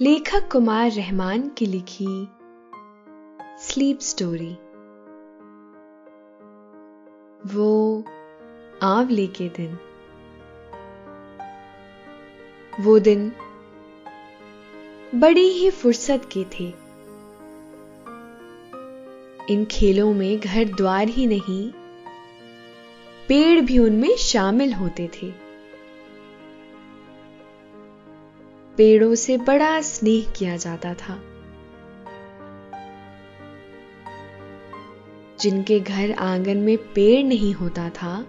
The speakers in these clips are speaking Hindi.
लेखक कुमार रहमान की लिखी स्लीप स्टोरी। वो आंवले के दिन। वो दिन बड़ी ही फुर्सत के थे। इन खेलों में घर द्वार ही नहीं, पेड़ भी उनमें शामिल होते थे। पेड़ों से बड़ा स्नेह किया जाता था। जिनके घर आँगन में पेड़ नहीं होता था,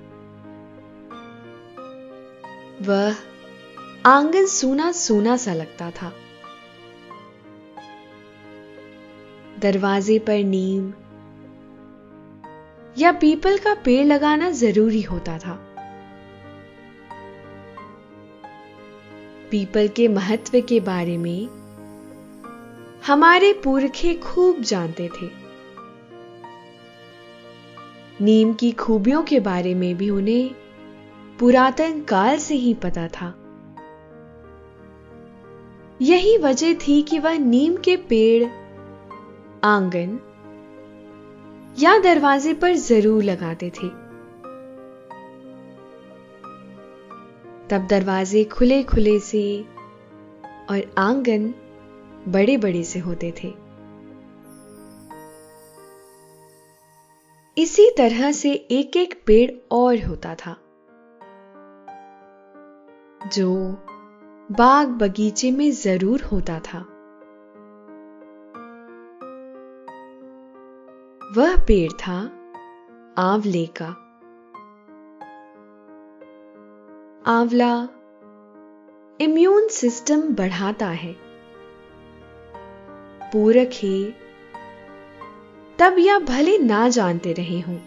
वह आँगन सूना सूना सा लगता था। दरवाजे पर नीम या पीपल का पेड़ लगाना ज़रूरी होता था। पीपल के महत्व के बारे में हमारे पुरखे खूब जानते थे। नीम की खूबियों के बारे में भी उन्हें पुरातन काल से ही पता था। यही वजह थी कि वह नीम के पेड़, आँगन या दरवाजे पर ज़रूर लगाते थे। तब दरवाजे खुले खुले से और आँगन बड़े बड़े से होते थे। इसी तरह से एक एक पेड़ और होता था, जो बाग बगीचे में ज़रूर होता था। वह पेड़ था आंवले का। आंवला। इम्यून सिस्टम बढ़ाता है। पूरक ही, तब या भले ना जानते रहे हों।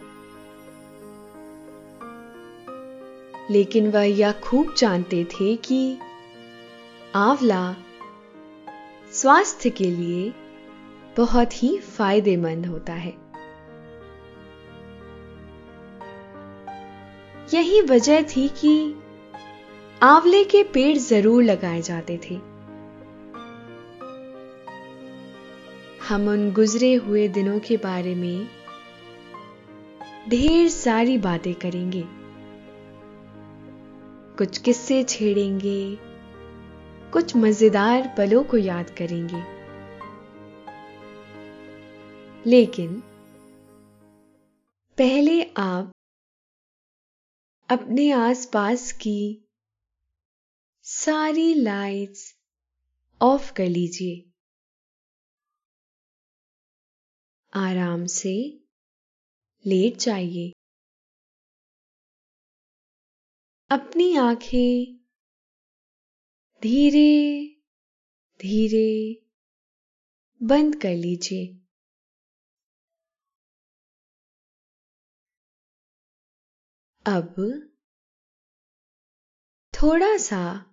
लेकिन वह यह खूब जानते थे कि आंवला स्वास्थ्य के लिए बहुत ही फ़ायदेमंद होता है। यही वजह थी कि आंवले के पेड़ ज़रूर लगाए जाते थे। हम उन गुजरे हुए दिनों के बारे में ढेर सारी बातें करेंगे। कुछ किस्से छेड़ेंगे, कुछ मज़ेदार पलों को याद करेंगे। लेकिन पहले आप अपने आसपास की सारी लाइट्स ऑफ़ कर लीजिए। आराम से लेट जाइए। अपनी आँखें धीरे धीरे बंद कर लीजिए। अब थोड़ा सा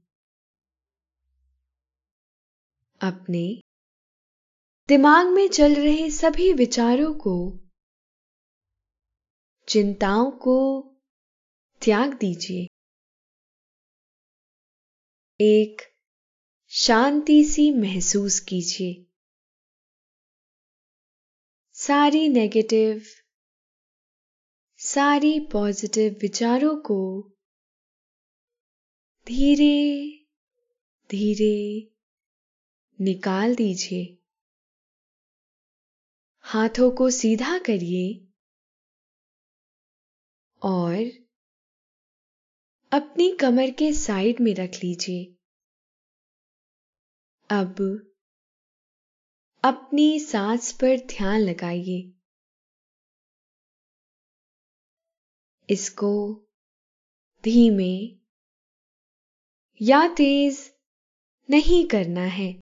अपने दिमाग में चल रहे सभी विचारों को, चिंताओं को त्याग दीजिए। एक शांति सी महसूस कीजिए। सारी नेगेटिव सारी पॉजिटिव विचारों को धीरे धीरे निकाल दीजिए। हाथों को सीधा करिए। और अपनी कमर के साइड में रख लीजिए। अब अपनी सांस पर ध्यान लगाइए। इसको धीमे या तेज नहीं करना है।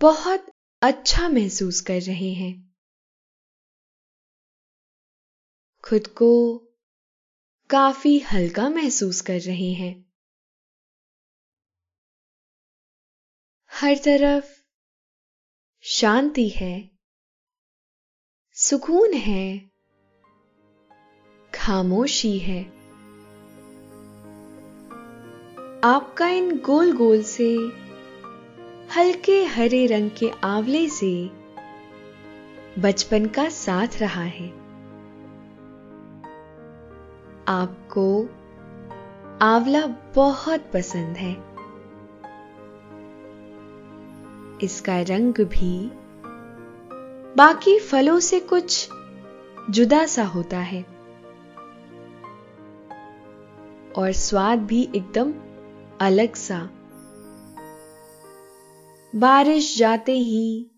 बहुत अच्छा महसूस कर रहे हैं। खुद को काफ़ी हल्का महसूस कर रहे हैं। हर तरफ़ शांति है, सुकून है, खामोशी है। आपका इन गोल गोल से हल्के हरे रंग के आंवले से बचपन का साथ रहा है। आपको आंवला बहुत पसंद है। इसका रंग भी बाकी फलों से कुछ जुदा सा होता है। और स्वाद भी एकदम अलग सा बारिश जाते ही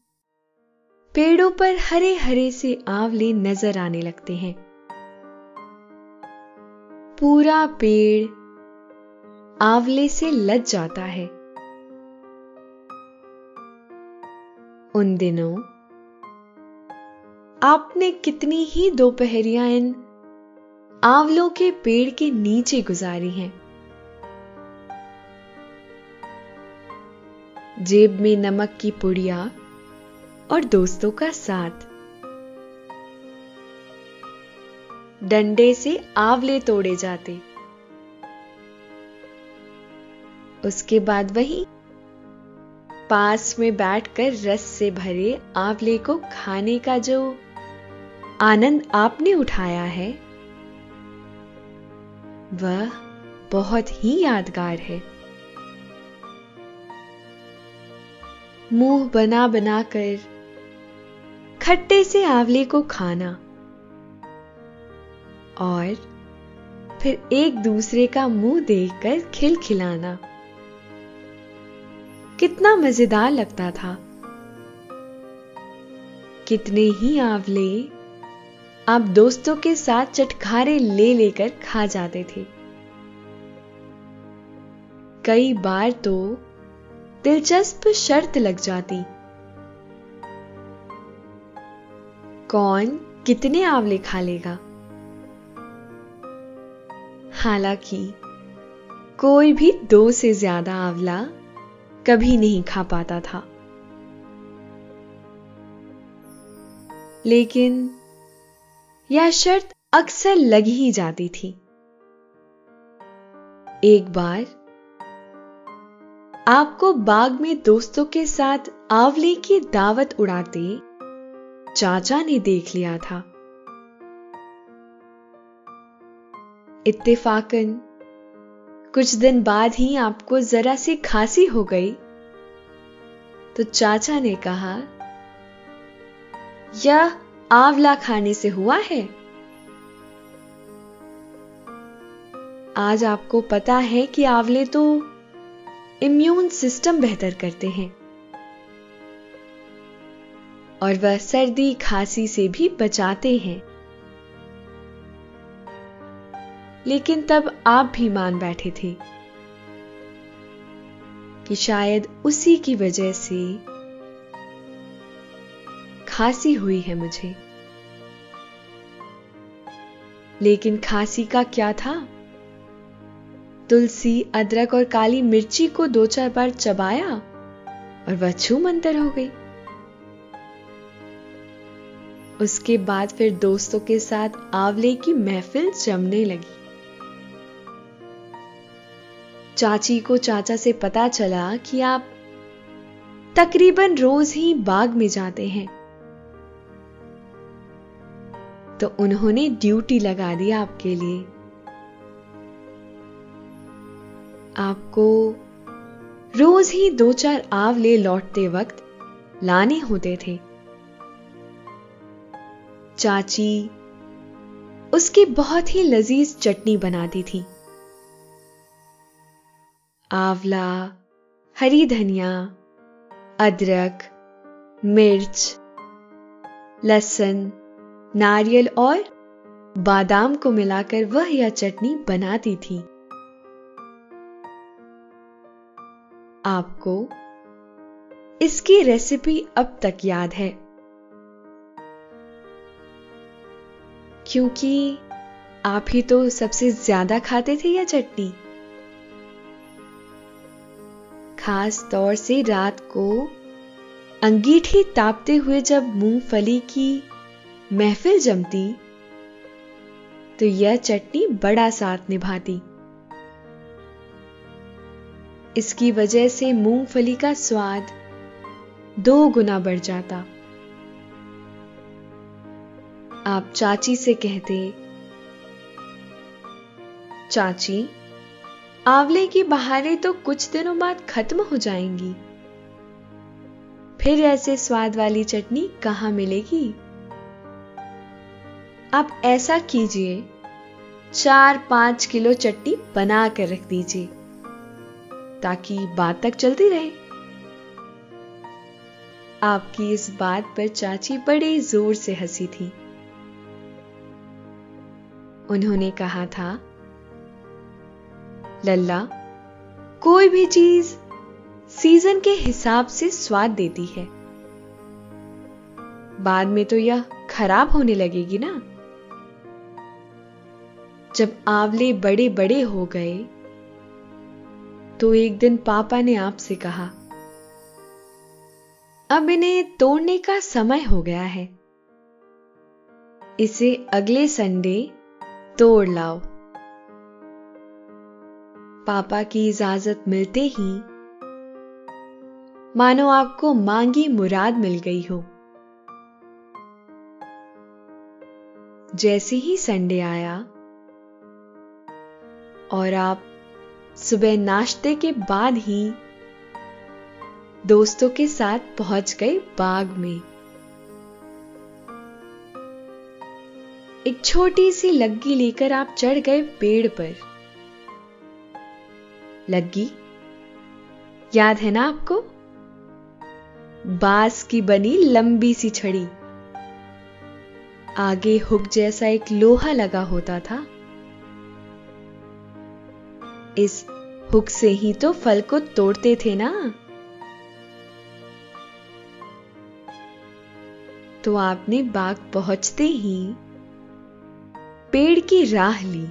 पेड़ों पर हरे हरे से आंवले नज़र आने लगते हैं। पूरा पेड़ आंवले से लद जाता है। उन दिनों आपने कितनी ही दोपहरियाँ इन आंवलों के पेड़ के नीचे गुजारी हैं। जेब में नमक की पुड़िया और दोस्तों का साथ। डंडे से आंवले तोड़े जाते। उसके बाद वही पास में बैठकर रस से भरे आंवले को खाने का जो आनंद आपने उठाया है, वह बहुत ही यादगार है। मुँह बना बना कर, खट्टे से आंवले को खाना। और फिर एक दूसरे का मुँह देखकर खिलखिलाना कितना मज़ेदार लगता था। कितने ही आंवले आप दोस्तों के साथ चटखारे ले लेकर खा जाते थे। कई बार तो दिलचस्प शर्त लग जाती। कौन कितने आंवले खा लेगा? हालाँकि, कोई भी दो से ज़्यादा आंवला कभी नहीं खा पाता था। लेकिन यह शर्त अक्सर लग ही जाती थी। एक बार आपको बाग में दोस्तों के साथ आंवले की दावत उड़ाते चाचा ने देख लिया था। इत्तेफाकन, कुछ दिन बाद ही आपको जरा सी खांसी हो गई। तो चाचा ने कहा, यह आंवला खाने से हुआ है? आज आपको पता है कि आंवले तो इम्यून सिस्टम बेहतर करते हैं। और वह सर्दी, खांसी से भी बचाते हैं। लेकिन तब आप भी मान बैठे थे कि शायद उसी की वजह से खांसी हुई है मुझे। लेकिन खांसी का क्या था? तुलसी, अदरक और काली मिर्ची को दो चार बार चबाया और वह छू मंतर हो गई। उसके बाद फिर दोस्तों के साथ आंवले की महफिल जमने लगी। चाची को चाचा से पता चला कि आप तकरीबन रोज ही बाग में जाते हैं। तो उन्होंने ड्यूटी लगा दी आपके लिए। आपको रोज ही दो चार आंवले लौटते वक्त लाने होते थे। चाची उसकी बहुत ही लजीज चटनी बनाती थी। आंवला, हरी धनिया, अदरक, मिर्च, लहसुन, नारियल और बादाम को मिलाकर वह यह चटनी बनाती थी। आपको इसकी रेसिपी अब तक याद है। क्योंकि आप ही तो सबसे ज़्यादा खाते थे यह चटनी। खास तौर से रात को अंगीठी तापते हुए जब मूंगफली की महफिल जमती तो यह चटनी बड़ा साथ निभाती। इसकी वजह से मूंगफली का स्वाद दो गुना बढ़ जाता। आप चाची से कहते, चाची, आंवले की बहारें तो कुछ दिनों बाद खत्म हो जाएँगी। फिर ऐसे स्वाद वाली चटनी कहाँ मिलेगी? आप ऐसा कीजिए, चार पाँच किलो चटनी बना कर रख दीजिए। ताकि बात तक चलती रहे। आपकी इस बात पर चाची बड़े ज़ोर से हँसी थी। उन्होंने कहा था, लल्ला, कोई भी चीज़ सीज़न के हिसाब से स्वाद देती है। बाद में तो यह खराब होने लगेगी ना। जब आंवले बड़े बड़े हो गए तो एक दिन पापा ने आपसे कहा, अब इन्हें तोड़ने का समय हो गया है। इसे अगले संडे तोड़ लाओ। पापा की इजाज़त मिलते ही, मानो आपको मांगी मुराद मिल गई हो। जैसे ही संडे आया, और आप सुबह नाश्ते के बाद ही दोस्तों के साथ पहुँच गए बाग में। एक छोटी सी लग्गी लेकर आप चढ़ गए पेड़ पर। लग्गी, याद है ना आपको? बाँस की बनी लंबी सी छड़ी। आगे हुक जैसा एक लोहा लगा होता था। इस हुक से ही तो फल को तोड़ते थे ना। तो आपने बाग पहुँचते ही पेड़ की राह ली।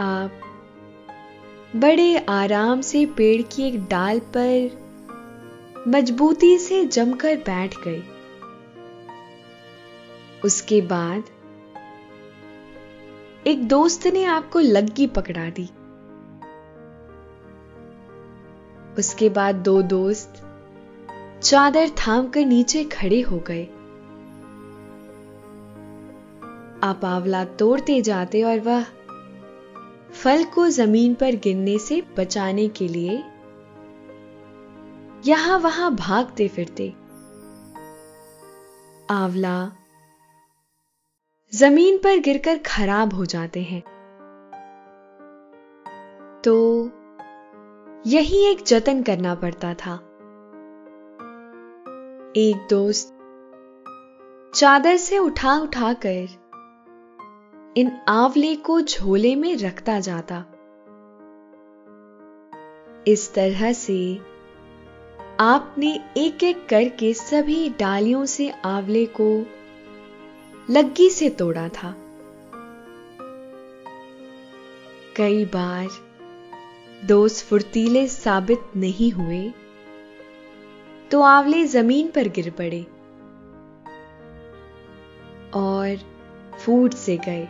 आप बड़े आराम से पेड़ की एक डाल पर मजबूती से जमकर बैठ गए। उसके बाद एक दोस्त ने आपको लग्गी पकड़ा दी। उसके बाद दो दोस्त चादर थाम कर नीचे खड़े हो गए। आप आंवला तोड़ते जाते और वह फल को ज़मीन पर गिरने से बचाने के लिए यहाँ वहाँ भागते फिरते। आंवला ज़मीन पर गिरकर खराब हो जाते हैं। तो यही एक जतन करना पड़ता था। एक दोस्त चादर से उठा उठा कर इन आंवले को झोले में रखता जाता। इस तरह से आपने एक एक करके सभी डालियों से आंवले को लग्गी से तोड़ा था। कई बार दोस्त फुर्तीले साबित नहीं हुए तो आंवले ज़मीन पर गिर पड़े और फूट से गए।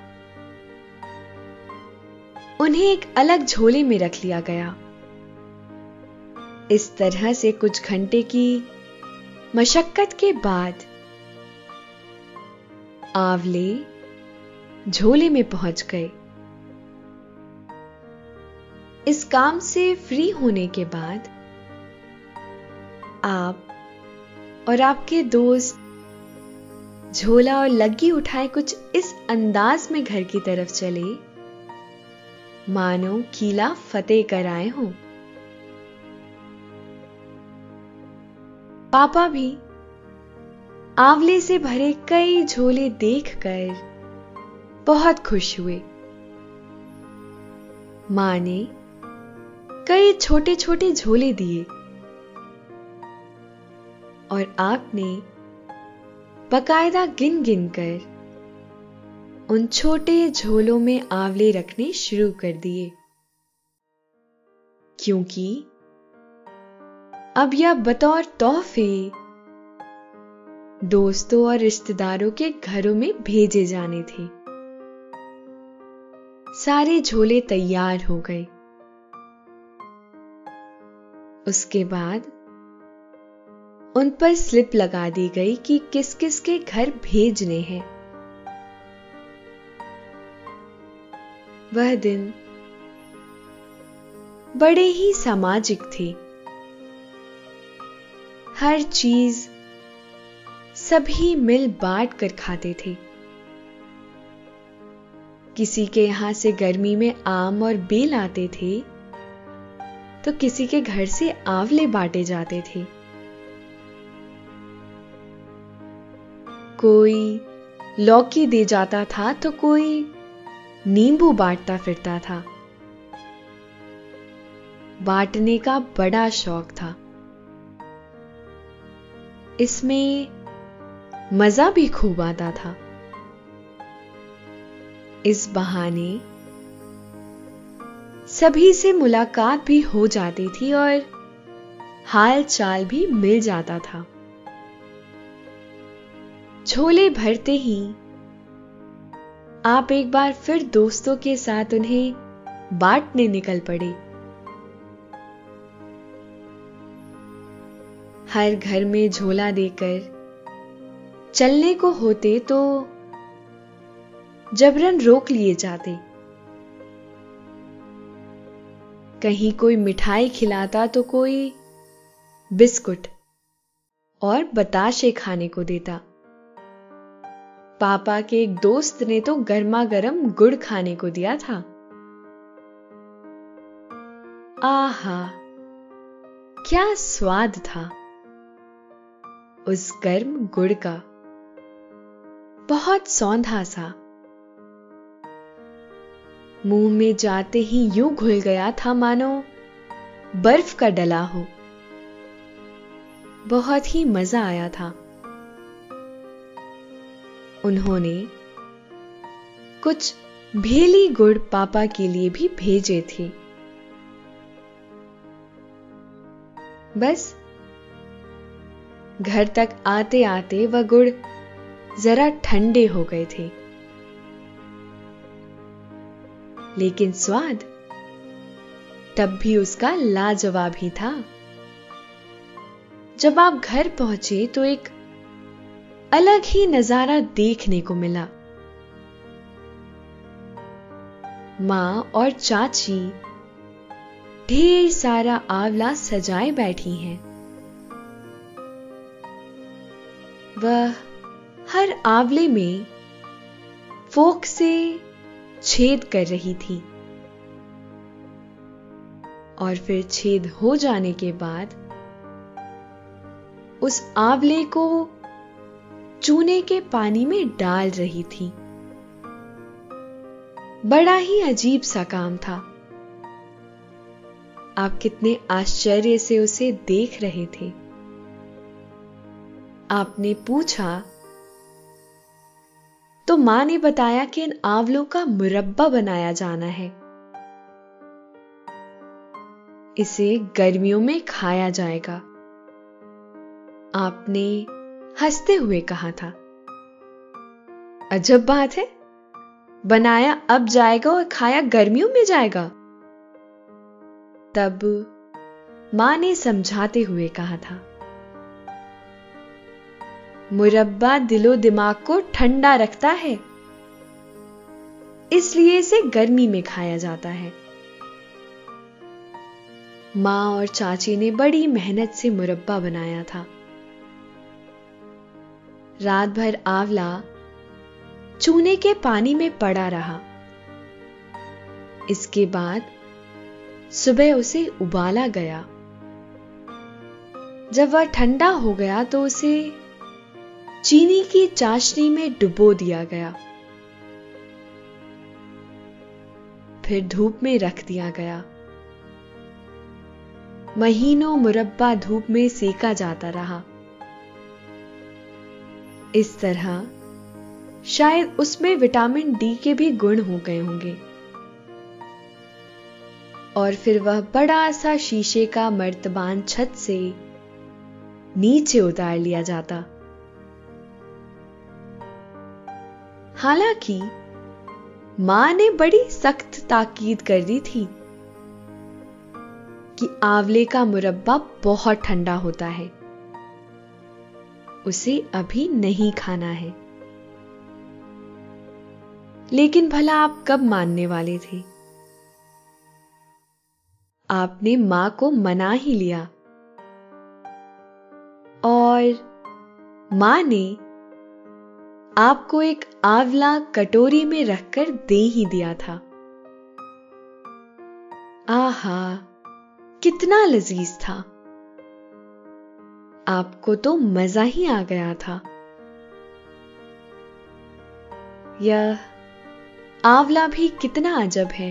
उन्हें एक अलग झोले में रख लिया गया। इस तरह से कुछ घंटे की मशक्कत के बाद आंवले झोले में पहुँच गए। इस काम से फ्री होने के बाद आप और आपके दोस्त झोला और लग्गी उठाए कुछ इस अंदाज में घर की तरफ़ चले। मानो किला फतेह कर आए हों। पापा भी आंवले से भरे कई झोले देखकर बहुत खुश हुए। माँ ने कई छोटे छोटे झोले दिए और आपने बकायदा गिन गिन कर उन छोटे झोलों में आंवले रखने शुरू कर दिए। क्योंकि अब यह बतौर तोहफे दोस्तों और रिश्तेदारों के घरों में भेजे जाने थे। सारे झोले तैयार हो गए। उसके बाद उन पर स्लिप लगा दी गई कि किस किस के घर भेजने हैं। वह दिन बड़े ही सामाजिक थे। हर चीज़ सभी मिल बांट कर खाते थे। किसी के यहाँ से गर्मी में आम और बेल आते थे तो किसी के घर से आंवले बांटे जाते थे। कोई लौकी दे जाता था तो कोई नींबू बांटता फिरता था। बांटने का बड़ा शौक था। इसमें मज़ा भी खूब आता था। इस बहाने सभी से मुलाकात भी हो जाती थी और हाल चाल भी मिल जाता था। झोले भरते ही आप एक बार फिर दोस्तों के साथ उन्हें बांटने निकल पड़े। हर घर में झोला देकर चलने को होते तो जबरन रोक लिए जाते। कहीं कोई मिठाई खिलाता तो कोई बिस्कुट और बताशे खाने को देता। पापा के एक दोस्त ने तो गर्मा गर्म गुड़ खाने को दिया था। आहा, क्या स्वाद था उस गर्म गुड़ का। बहुत सौंधा सा। मुँह में जाते ही यूँ घुल गया था मानो, बर्फ़ का डला हो। बहुत ही मज़ा आया था। उन्होंने कुछ भेली गुड़ पापा के लिए भी भेजे थे। बस, घर तक आते आते वह गुड़ जरा ठंडे हो गए थे। लेकिन स्वाद तब भी उसका लाजवाब ही था। जब आप घर पहुँचे तो एक अलग ही नज़ारा देखने को मिला। माँ और चाची ढेर सारा आंवला सजाए बैठी हैं। वह हर आंवले में फोक से छेद कर रही थी। और फिर छेद हो जाने के बाद उस आंवले को चूने के पानी में डाल रही थी। बड़ा ही अजीब सा काम था। आप कितने आश्चर्य से उसे देख रहे थे। आपने पूछा तो माँ ने बताया कि इन आंवलों का मुरब्बा बनाया जाना है। इसे गर्मियों में खाया जाएगा। आपने हँसते हुए कहा था। अजब बात है। बनाया अब जाएगा और खाया गर्मियों में जाएगा। तब माँ ने समझाते हुए कहा था। मुरब्बा दिलो दिमाग को ठंडा रखता है। इसलिए इसे गर्मी में खाया जाता है। माँ और चाची ने बड़ी मेहनत से मुरब्बा बनाया था। रात भर आंवला चूने के पानी में पड़ा रहा। इसके बाद सुबह उसे उबाला गया। जब वह ठंडा हो गया तो उसे चीनी की चाशनी में डुबो दिया गया। फिर धूप में रख दिया गया। महीनों मुरब्बा धूप में सेका जाता रहा। इस तरह, शायद उसमें विटामिन डी के भी गुण हो गए होंगे। और फिर वह बड़ा सा शीशे का मर्तबान छत से नीचे उतार लिया जाता। हालाँकि, माँ ने बड़ी सख्त ताकीद कर दी थी कि आंवले का मुरब्बा बहुत ठंडा होता है। उसे अभी नहीं खाना है। लेकिन भला आप कब मानने वाले थे? आपने माँ को मना ही लिया। और माँ ने आपको एक आंवला कटोरी में रखकर दे ही दिया था। आहा, कितना लजीज था। आपको तो मज़ा ही आ गया था। यह आंवला भी कितना अजब है।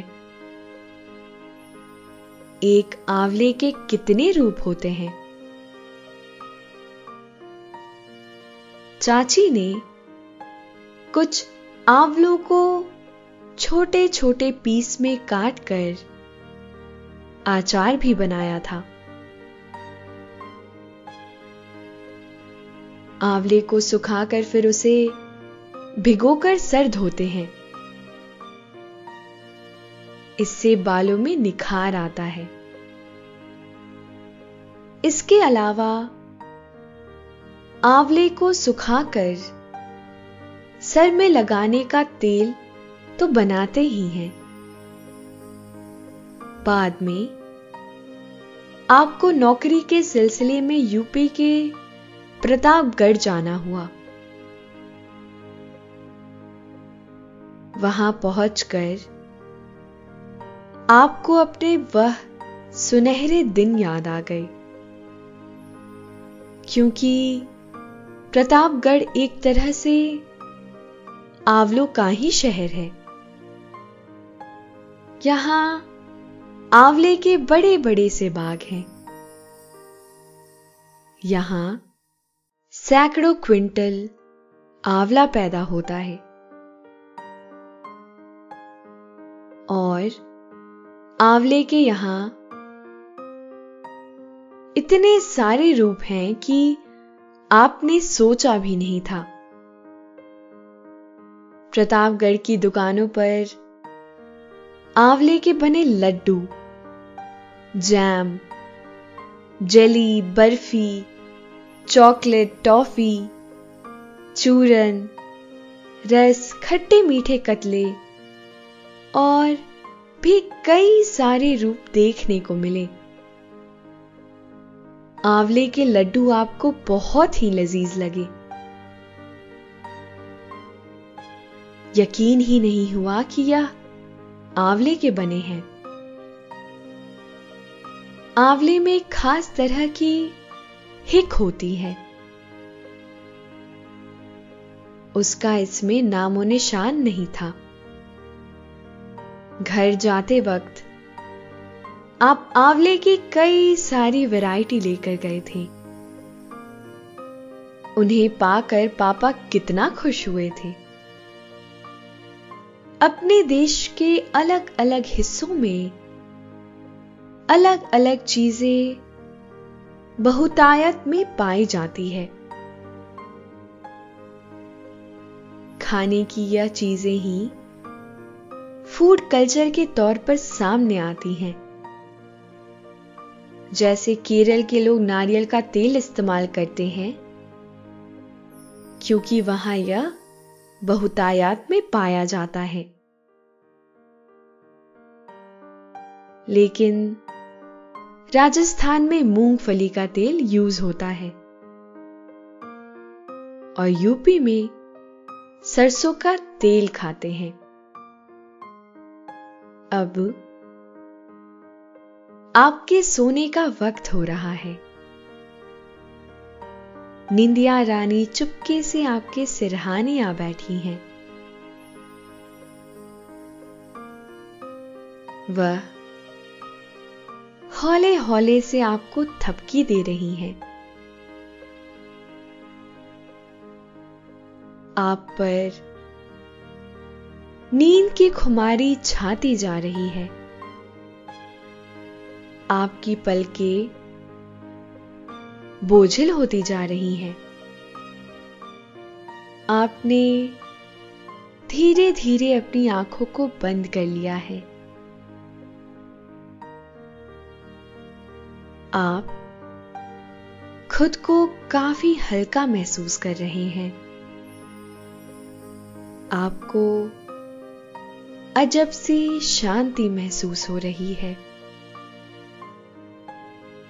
एक आंवले के कितने रूप होते हैं। चाची ने कुछ आंवलों को छोटे छोटे पीस में काट कर आचार भी बनाया था। आंवले को सुखाकर फिर उसे भिगोकर सर धोते हैं। इससे बालों में निखार आता है। इसके अलावा आंवले को सुखाकर सर में लगाने का तेल तो बनाते ही हैं। बाद में, आपको नौकरी के सिलसिले में यूपी के प्रतापगढ़ जाना हुआ। वहाँ पहुंचकर आपको अपने वह सुनहरे दिन याद आ गए। क्योंकि प्रतापगढ़ एक तरह से आंवलों का ही शहर है। यहाँ आंवले के बड़े बड़े से बाग हैं। यहाँ सैकड़ों क्विंटल आंवला पैदा होता है। और आंवले के यहाँ इतने सारे रूप हैं कि आपने सोचा भी नहीं था। प्रतापगढ़ की दुकानों पर आंवले के बने laddu, jam, jelly, barfi, chocolate toffee, चूरन, रस, खट्टे मीठे कतले और भी कई सारे रूप देखने को मिले। आंवले के लड्डू आपको बहुत ही लजीज लगे। यकीन ही नहीं हुआ कि यह आंवले के बने हैं। आंवले में खास तरह की हिक होती है। उसका इसमें नामो निशान नहीं था। घर जाते वक्त आप आंवले की कई सारी वैरायटी लेकर गए थे। उन्हें पाकर पापा कितना खुश हुए थे। अपने देश के अलग अलग हिस्सों में अलग अलग चीज़ें बहुतायत में पाई जाती है। खाने की यह चीज़ें ही फ़ूड कल्चर के तौर पर सामने आती हैं। जैसे केरल के लोग नारियल का तेल इस्तेमाल करते हैं, क्योंकि वहाँ यह बहुतायात में पाया जाता है। लेकिन राजस्थान में मूंगफली का तेल यूज़ होता है। और यूपी में सरसों का तेल खाते हैं। अब आपके सोने का वक्त हो रहा है। निंदिया रानी चुपके से आपके सिरहाने आ बैठी हैं। वह हौले हौले से आपको थपकी दे रही हैं। आप पर नींद की खुमारी छाती जा रही है। आपकी पलकें बोझिल होती जा रही हैं। आपने धीरे धीरे अपनी आँखों को बंद कर लिया है। आप खुद को काफ़ी हल्का महसूस कर रहे हैं। आपको अजब सी शांति महसूस हो रही है।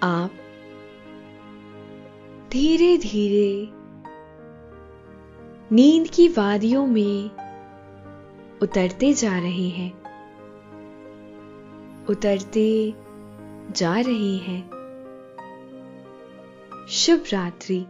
आप धीरे धीरे नींद की वादियों में उतरते जा रहे हैं। उतरते जा रहे हैं। शुभ रात्रि।